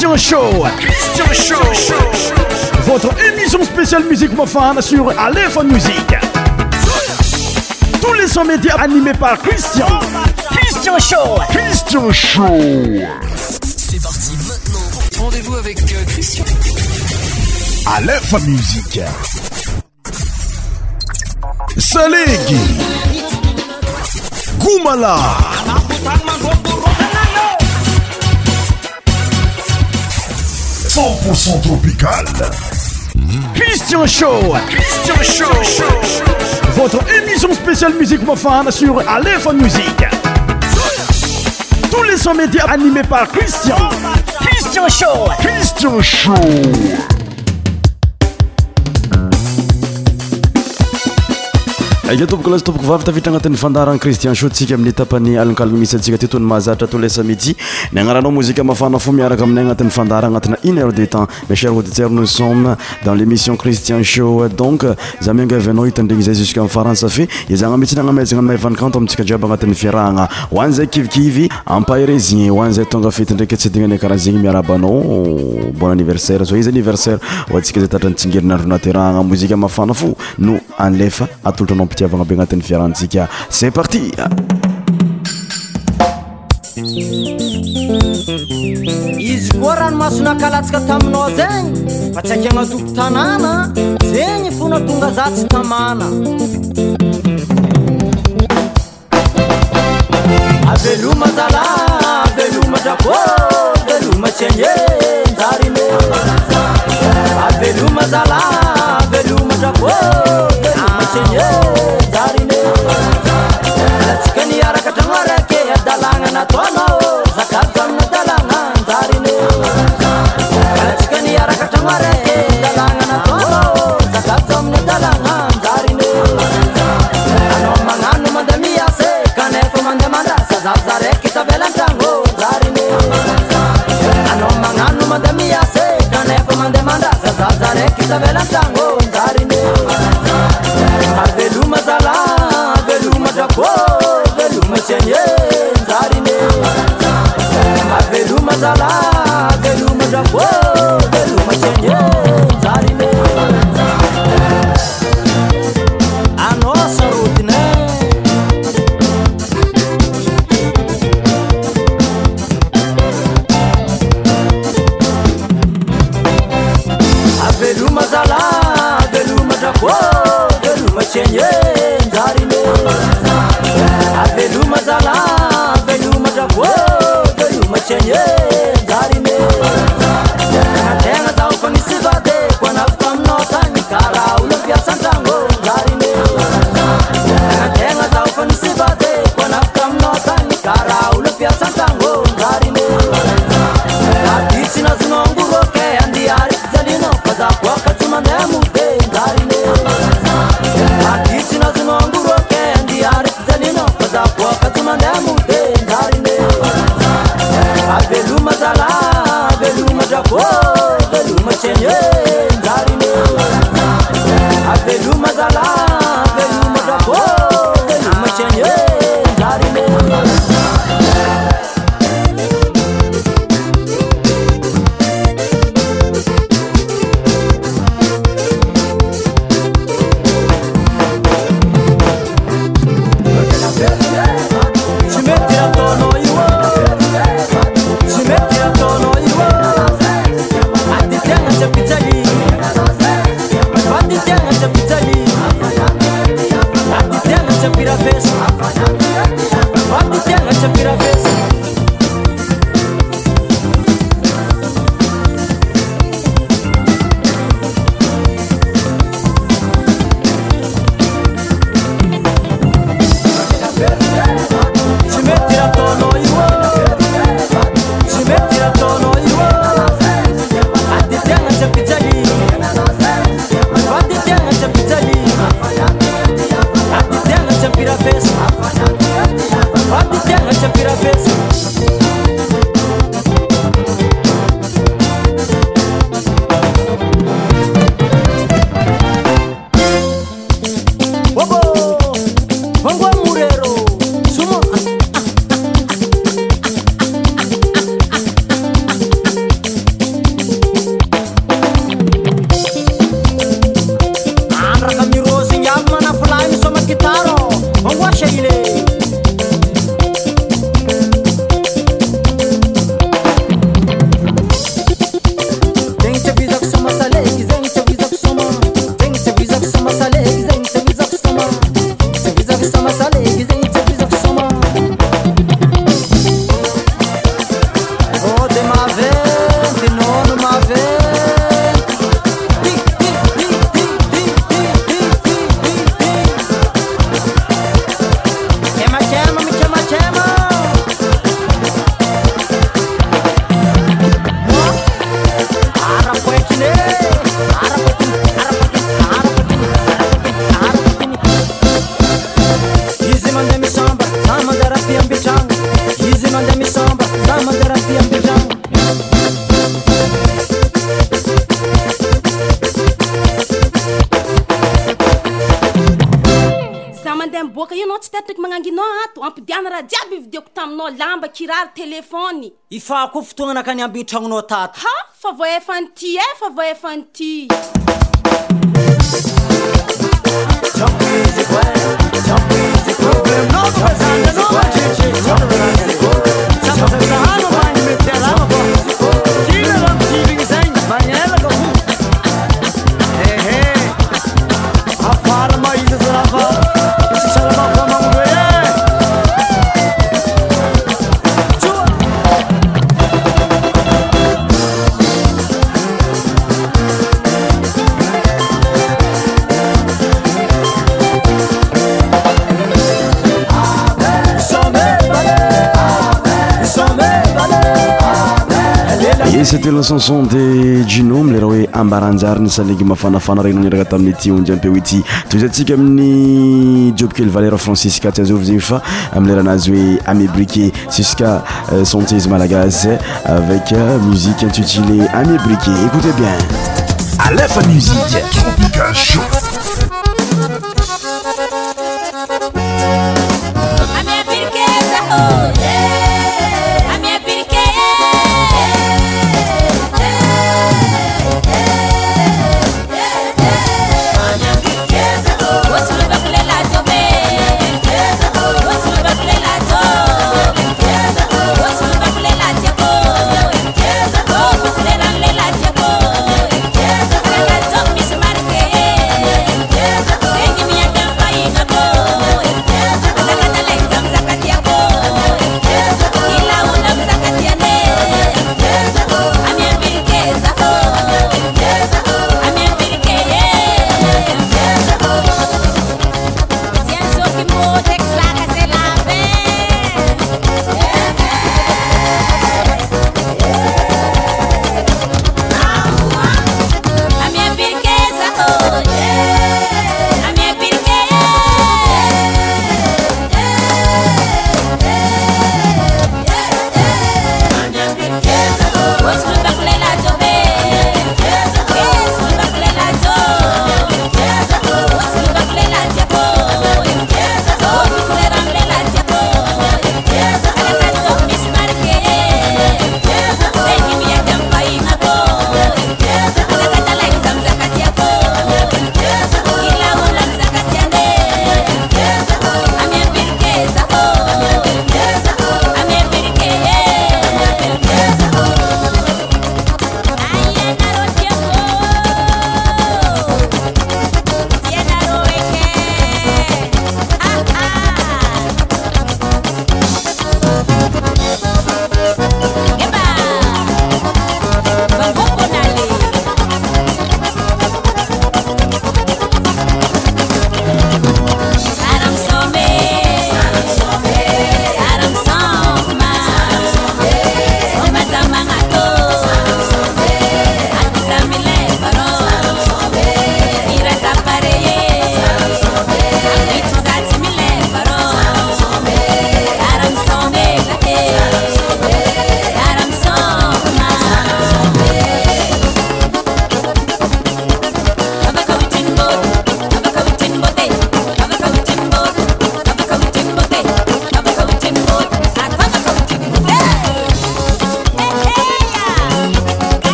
Christian Show. Christian Show. Votre émission spéciale musique femme sur Aleph Musique. Tous les sons médias animés par Christian. Christian Show. Christian Show. C'est parti maintenant. Rendez-vous avec euh, Christian. Aléphone Musique. Salégui. Goumala. 100% tropical. Christian Show. Christian Show. Votre émission spéciale musique profane sur Aléphone musique. Tous les sommets médias animés par Christian. Christian Show. Christian Show. ake tobokolazy toboko vavy tavitra agnatin'ny fandarana cristianho tsika amiy tapany alikalna misy atsika ony mahazatra tesii yanaaa mozik maafana fo miarakaaia anaty andara natia une heuree temmcher auditeur nosans éission ii avagna mby agnatin'ny fiaransika ce parti izy koa rano mahasonakalatsaka taminao zegny fa tsy haika anatoko tanàna zegny fonatonga za tsy tamanaea Yeah. lamba kirary telefôny ifah koa fotoagnana akany ambitragnonao tato a fa vo efanty e fa vo efanyty anson de jinome leraa hoe ambaranjary nysaligy mafanafana reny nao nidraka taminyity ondiampe oty tozy tsika amin'ny jiobkel valer franciska tsi azova zagny fa amilerah anazy hoe ame briqe siska euh, santezy malagasy avec euh, muziqe intutilé ame briqe écote bien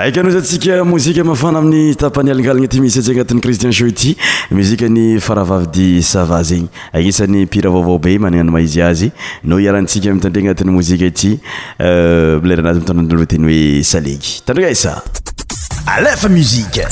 aika ano zatsika mozika mafana amin'ny tapany alingaligna ty misy atsi agnati'y kristian shoity muzika ny faravavy di sava zegny agnisan'ny pira vaovaobe manana no maizy azy no iarantsika mitandre agnatin'ny mozika ity euh, milera anazy mitona nloteny hoe saleky tandrignaisa alefa mzika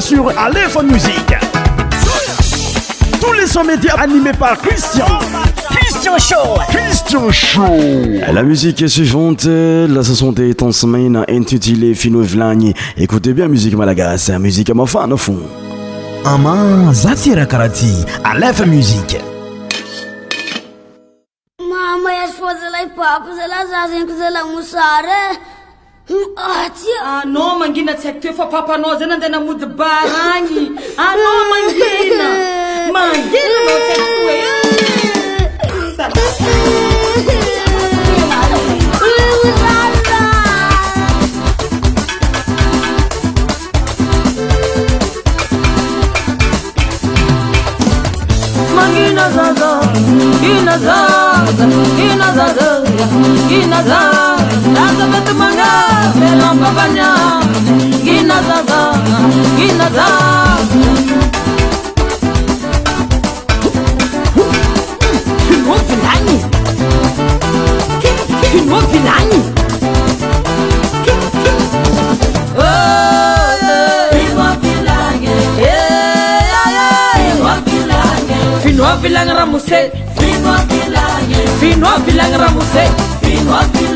sur Aléphone Music. Tous les sons médias animés par Christian. Christian Show. Christian Show. La musique est suivante. La saison des temps semaine intitulée Fino Écoutez bien musique la Musique à ma fan au fond. Karati. Musique. Mama, là, anao mangina tsako teo fa papanao zany andeha namody bara agny anao mangena mangena maaa tonino virm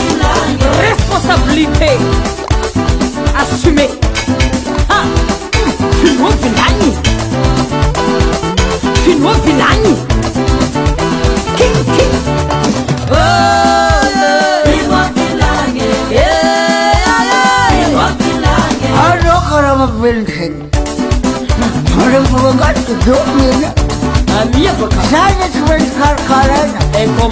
Responsabilité assumée. Ah, fino vinani. Fino vinani. King king. Oh, fino vinani. Yeah, yeah. Ano karama do mina? Amiye bakar. Sadece ben kar karana. E kom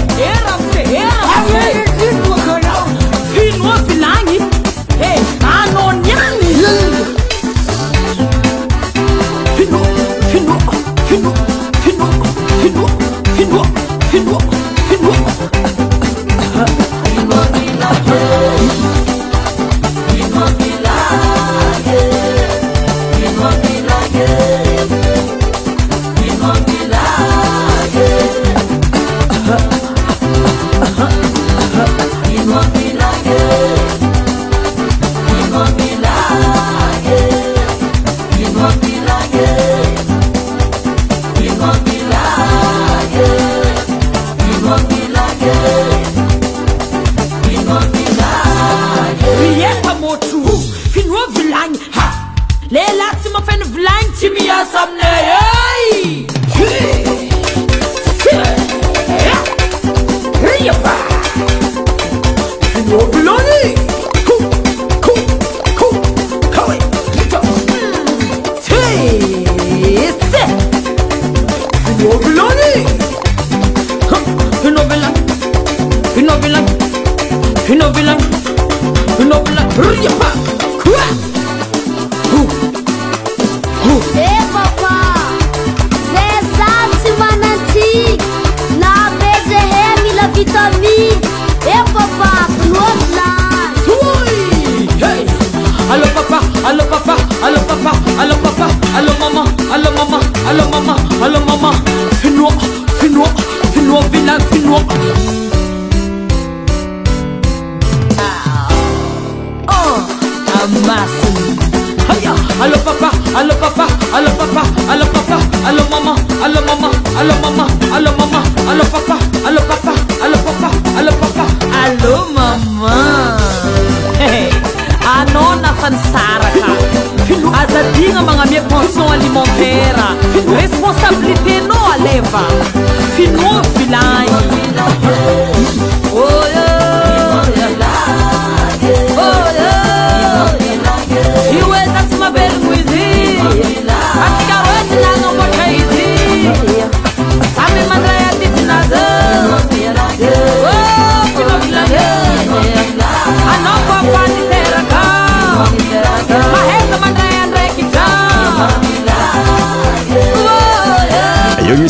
Acelérate, acelérate.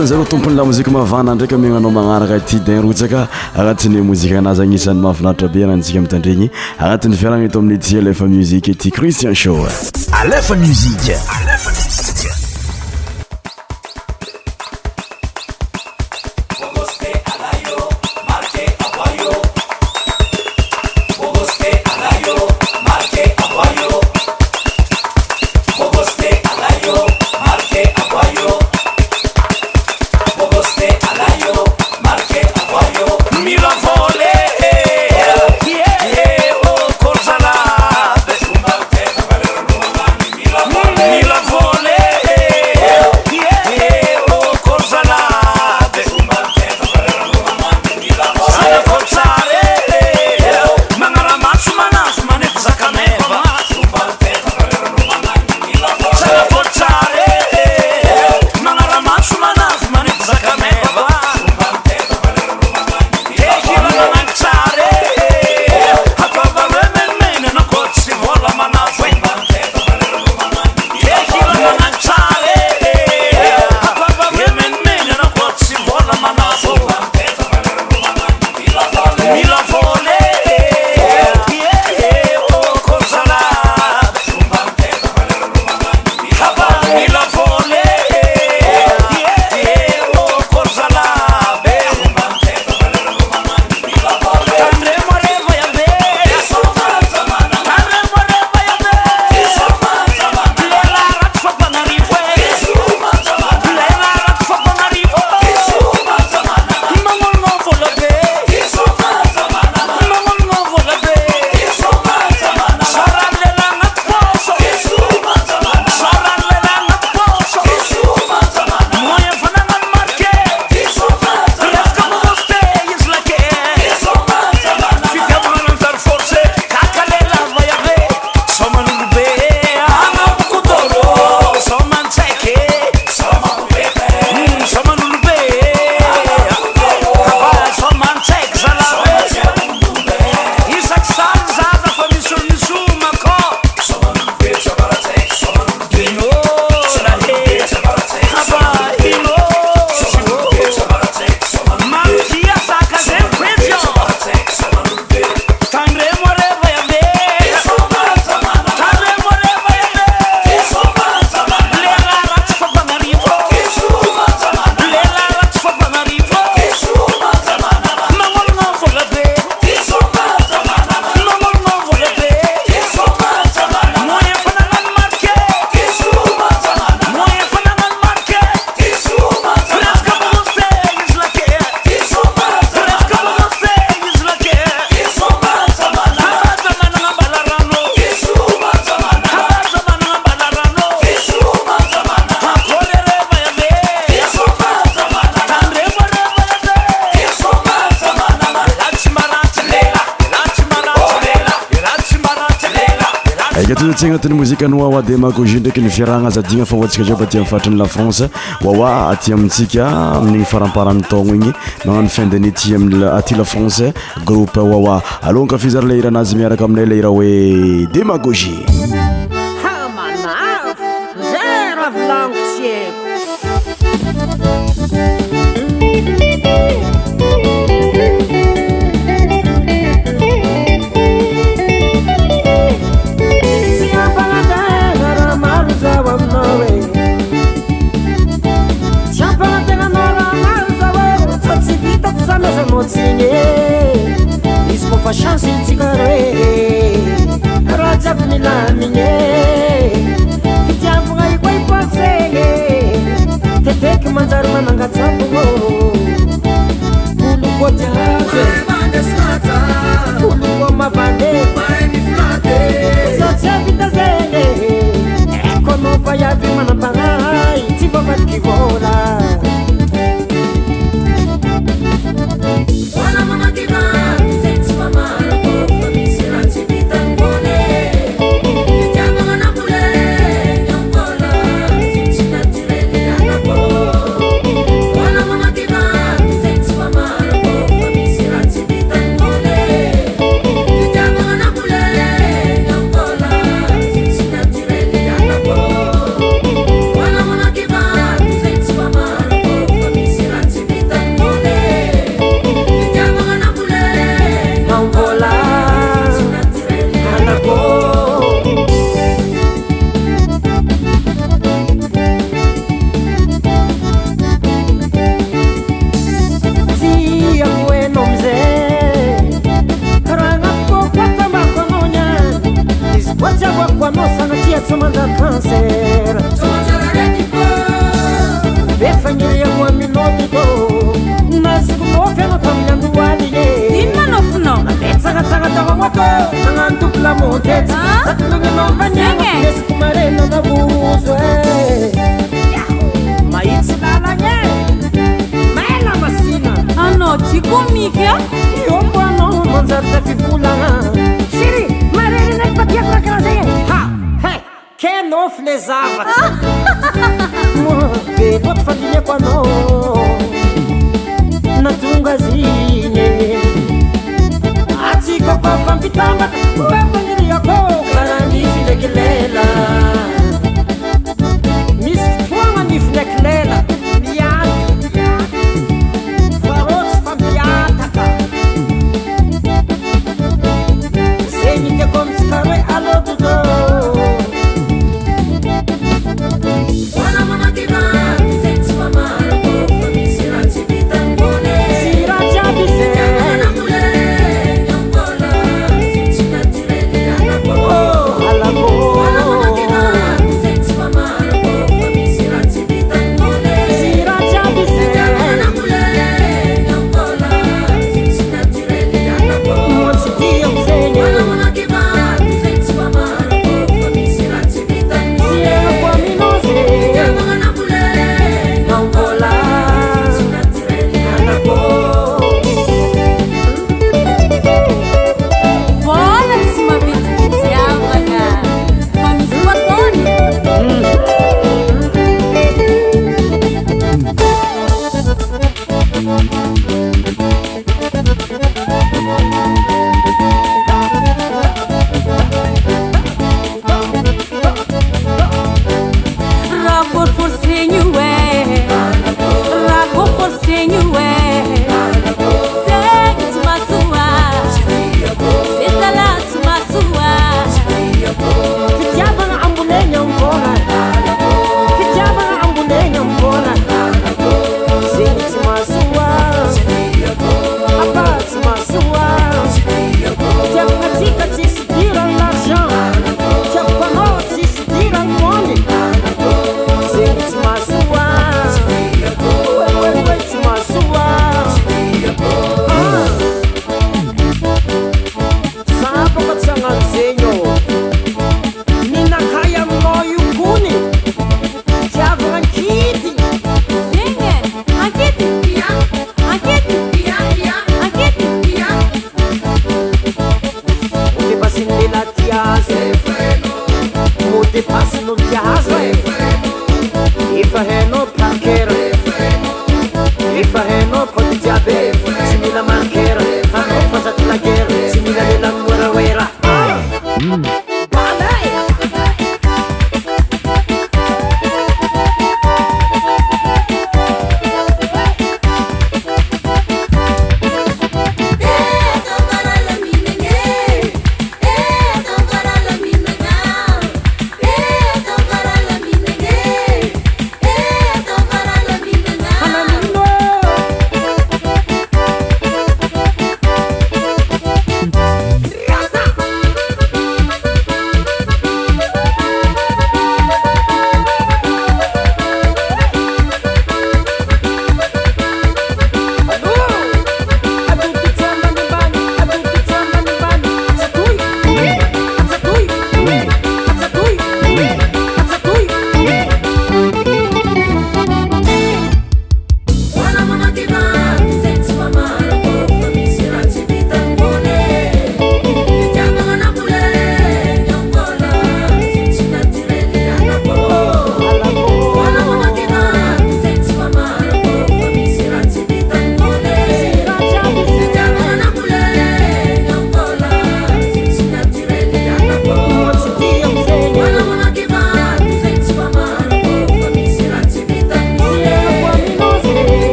zare tompony lahmozika mavana ndraiky aminanao magnaraka ty din rotsaka agnatiny o mozika aanazy agnisan'ny mahavynaatra be nantjika mitandregny agnatin'ny viaragna eto amin'ny aty alefa muzique ety christian sho alefa musiqe démagoi ndraiky nifiarahna azadigna fa voantsika dza ba ti mi fatriny lafrance wawa aty amitsika amin'igny faramparany taogno igny magnano findiny ty ami aty lafrance groupe wawa alohankafizary leiranazy miaraka aminay leira hoe démagogie sansy nzika re raajiavy nilamigne itiambogna iokoa ikozey debeky mandary manangajaboô olokôjyz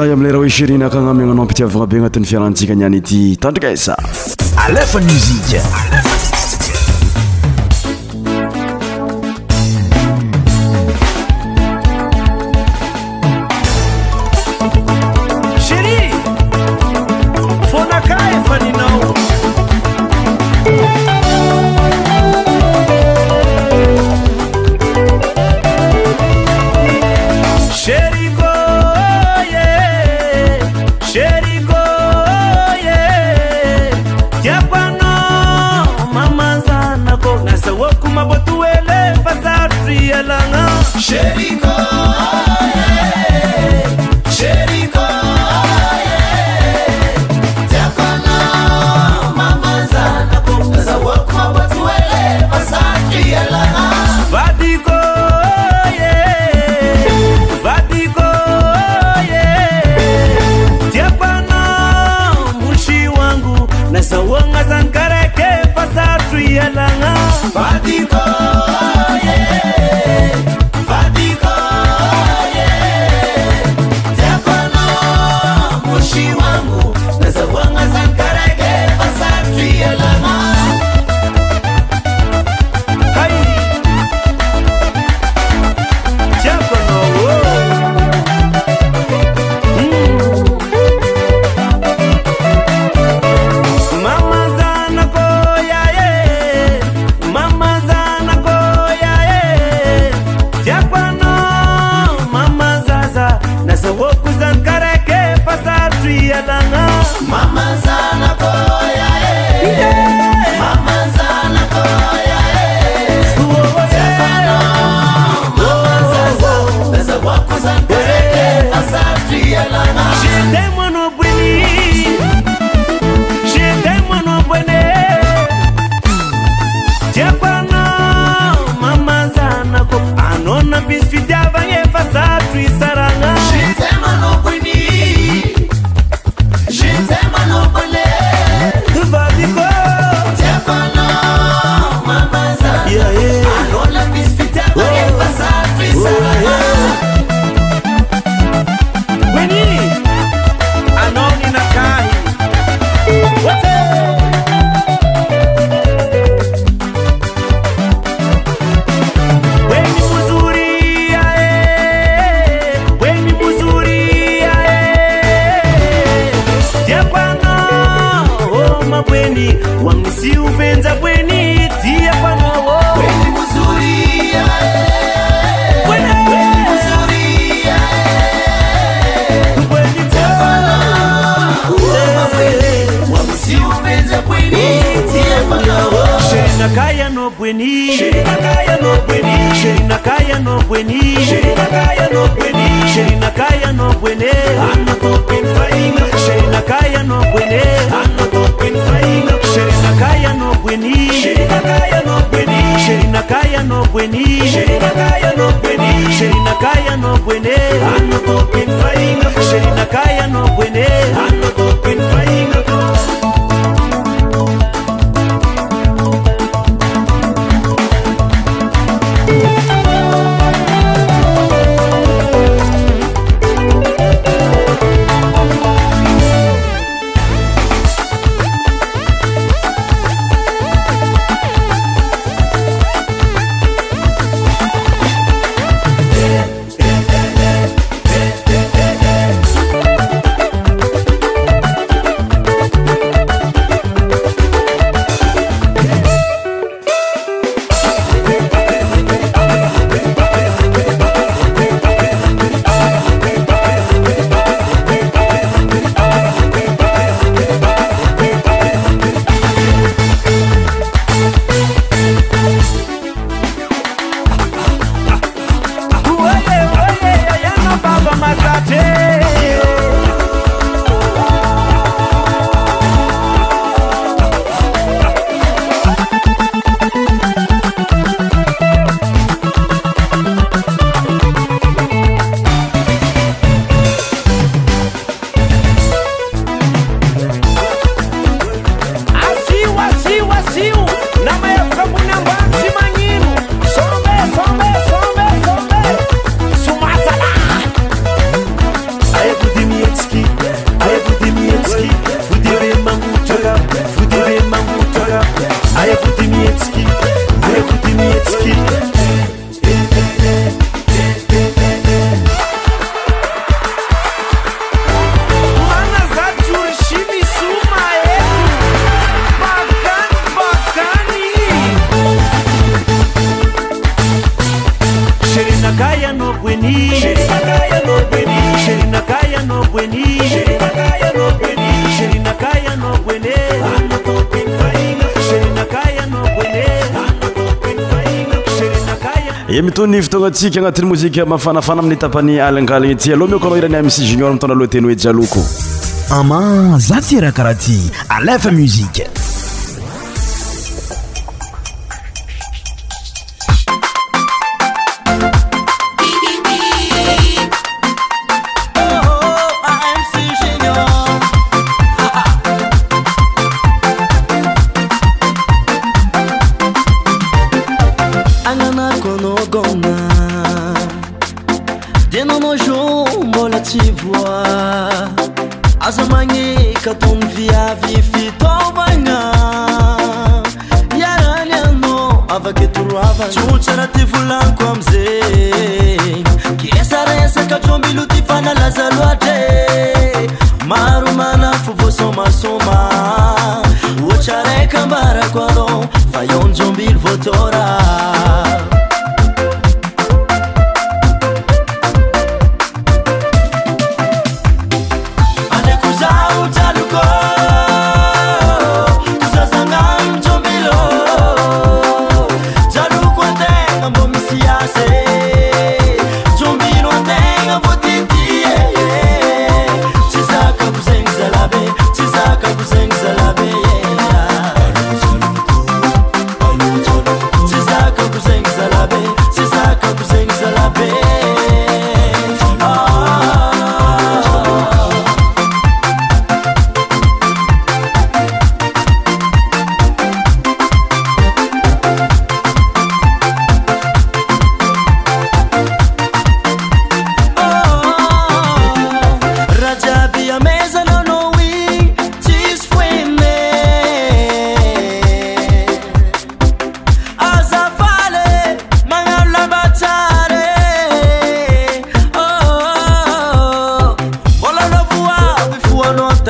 ay amiley rah hoe sirina kagnaminy ananao ampitiavagna be anatin'ny fiarahantsika niany ity tandrika isa alefa mizika mik anatin'ny mozika mafanafana amin'ny tapany alingaligny aty aloha mio ko anao irany amc junior ami tana aloha teny hoe jaloko ama za ty raha karaha ty alefa muzike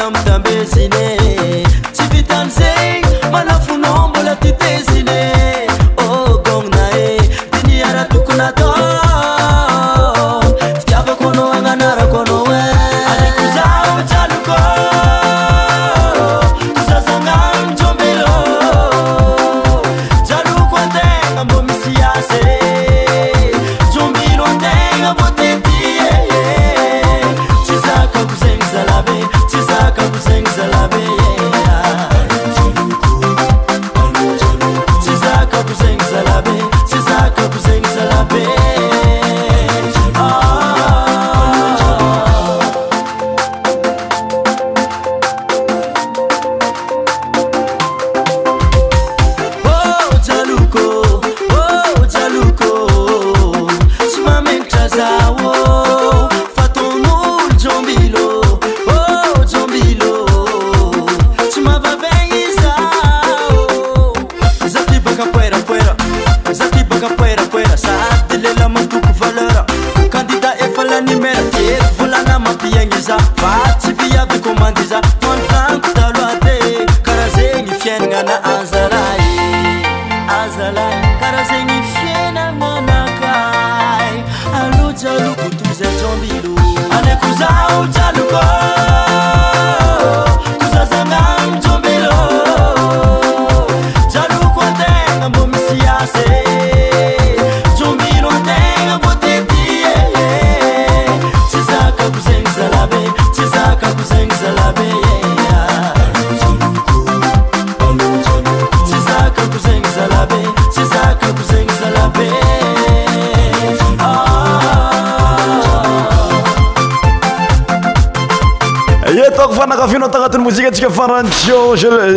Nam da besine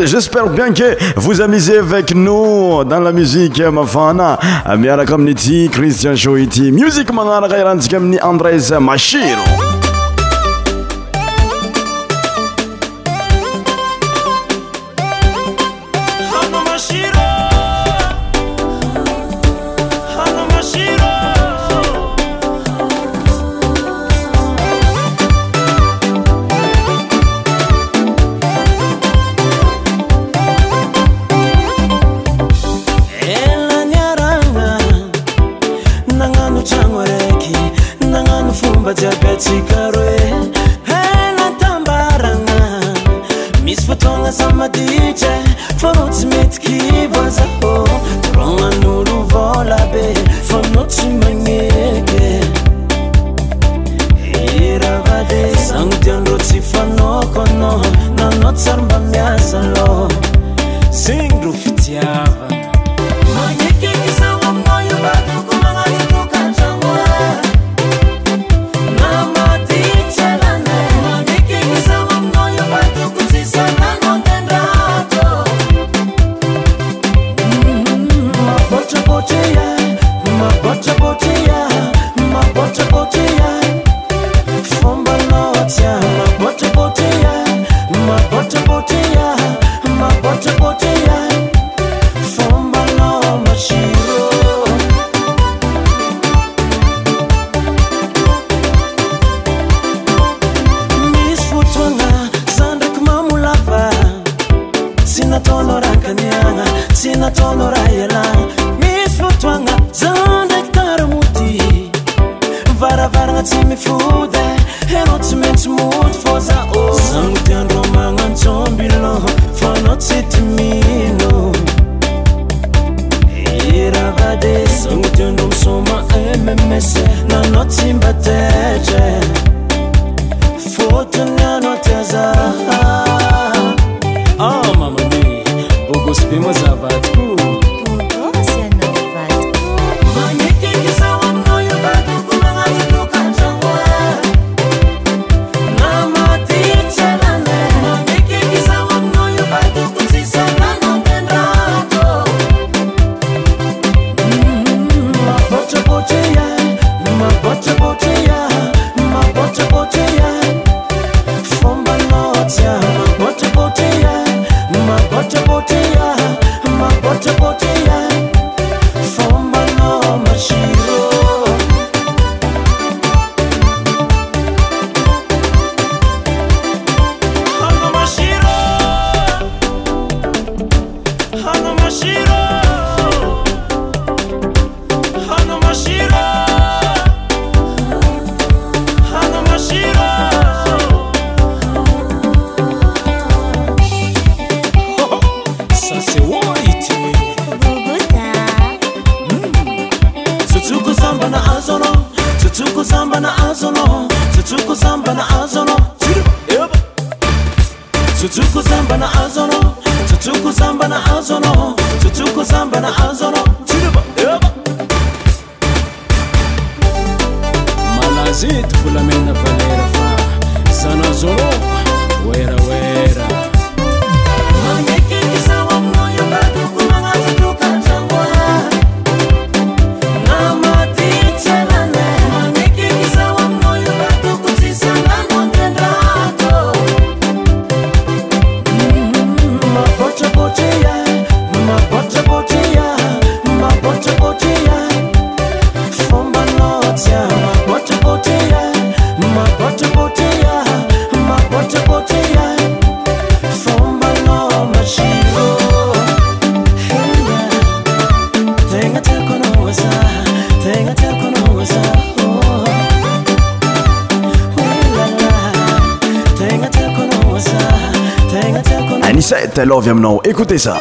j'espère bien que vous amusez avec nous dans la musique mafana miaraka amin'ity Christian show ity musique magnaraka irantsika mni andres Machiro. r 可记那 tlr 也啦 ces loviemnąu écoutez sa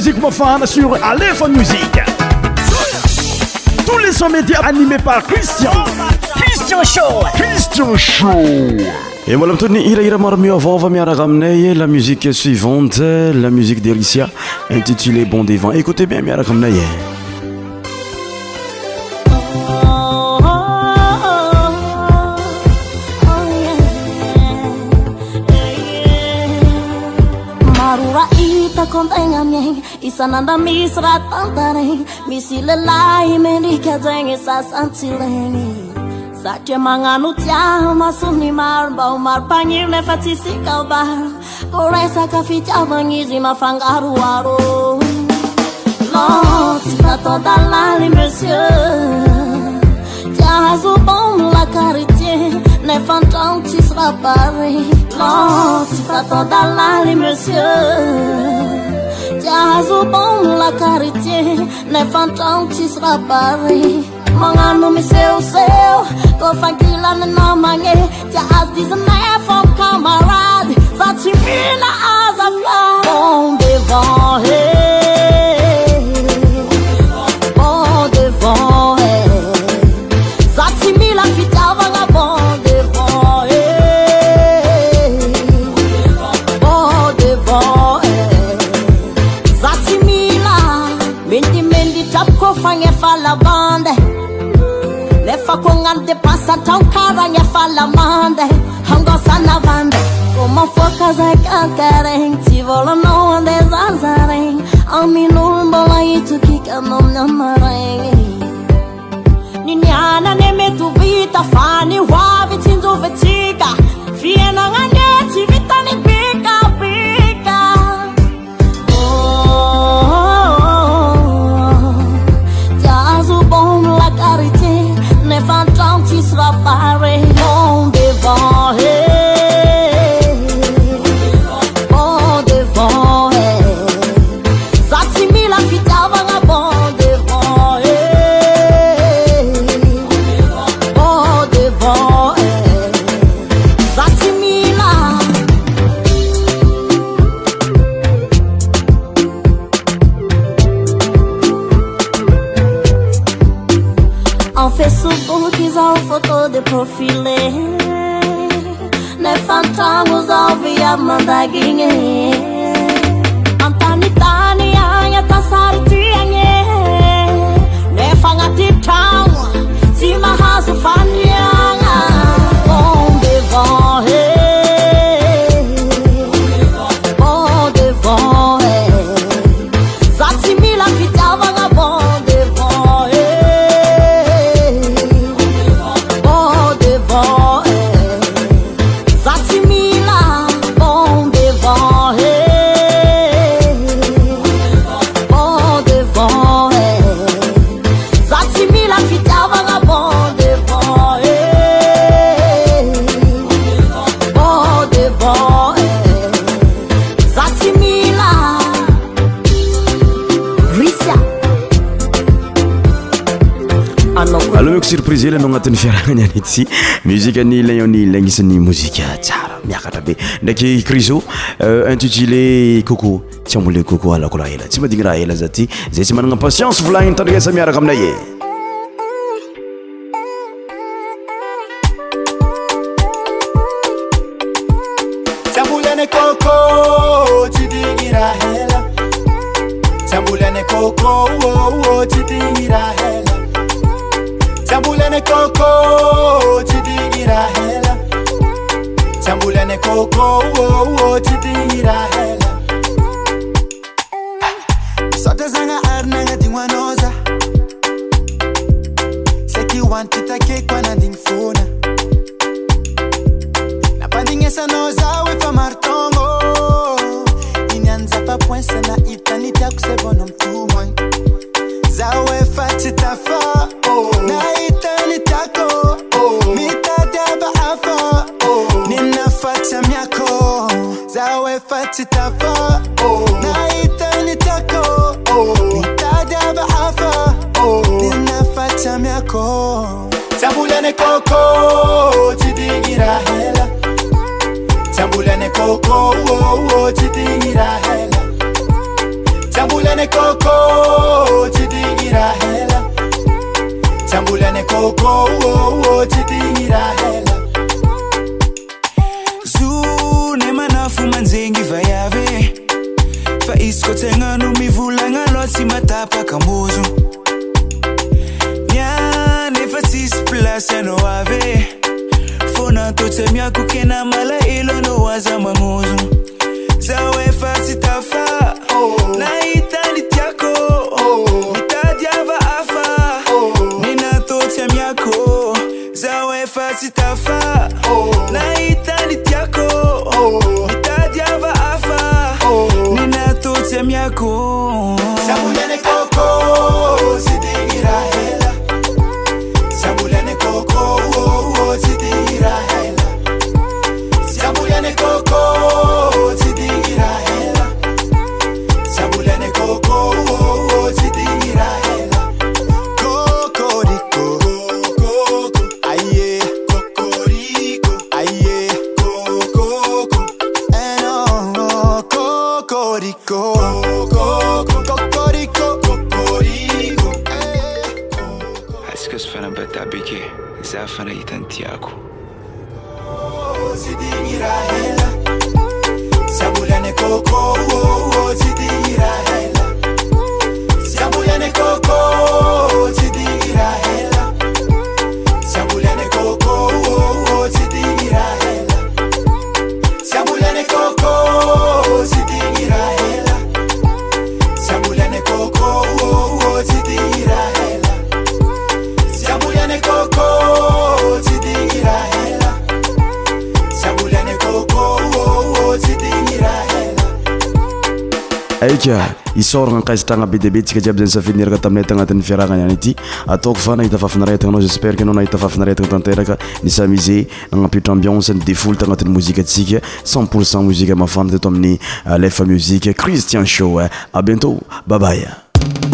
stian showe molamitonny irahira maromi avao va miaraka aminay la musique suivante la musique de risia intitulé bon divant écoutez bien miaraka aminay e sananda misy ra tantarey misy lelai melikazegny sasantsileny satria manano tia masony maro bao maro panironefatsisikaobaro koresakafityaovanizy mafangaroaro losyfatadalaly osi tiahazo bam la karitie nefantranotsisy ra pari losyfatadalaly mnsie azobon la ne ti kartie nefantrano tsisy rabary magnano miseoseo kofankilany namagne tia azy dizynefa mikamarady za tsy mihina aza fiaombe vahe pasatrao kazagny afalamande hangosanavan fô mafoakazaykaka regny tsy volanao ande zaza regy amin'olo mbola itokikanao aminyana rey ninianany e, mety vita fa ny hoavy tsynjovytsika fianagnanye tsy vitan Ne vile, nefantanguzao viamandaginhe fiarangana nit si musique anii lañoo nii lagisani mousiquea tsara miakatabi ndeky criseo euh, intitulé coco camole coco àlakouraa yella sima digngi raa yella za ty gay si man nga patience vlane targe samiara xam na ye ablkôkô syiybbokô syiyelazonymanafo manjengy vayave fa izykotsyagnano mivolagnalôtsy a toamiako enamala elono aammo isorana ankaizatragna be diabe ntsika tdiaby za ny safiliniraka taminay tagnatin'ny fiarahanany any ity ataoko fa nahita fafinaretagna anao jespere ke anao nahita fafinaretagna tanteraka nisyamise agnamptra ambionce ny defoly tagnatin'ny mozikantsika cent pourcent mozika mafanaty eto amin'ny euh, lefa muzike christian sho a euh. bientôt babhay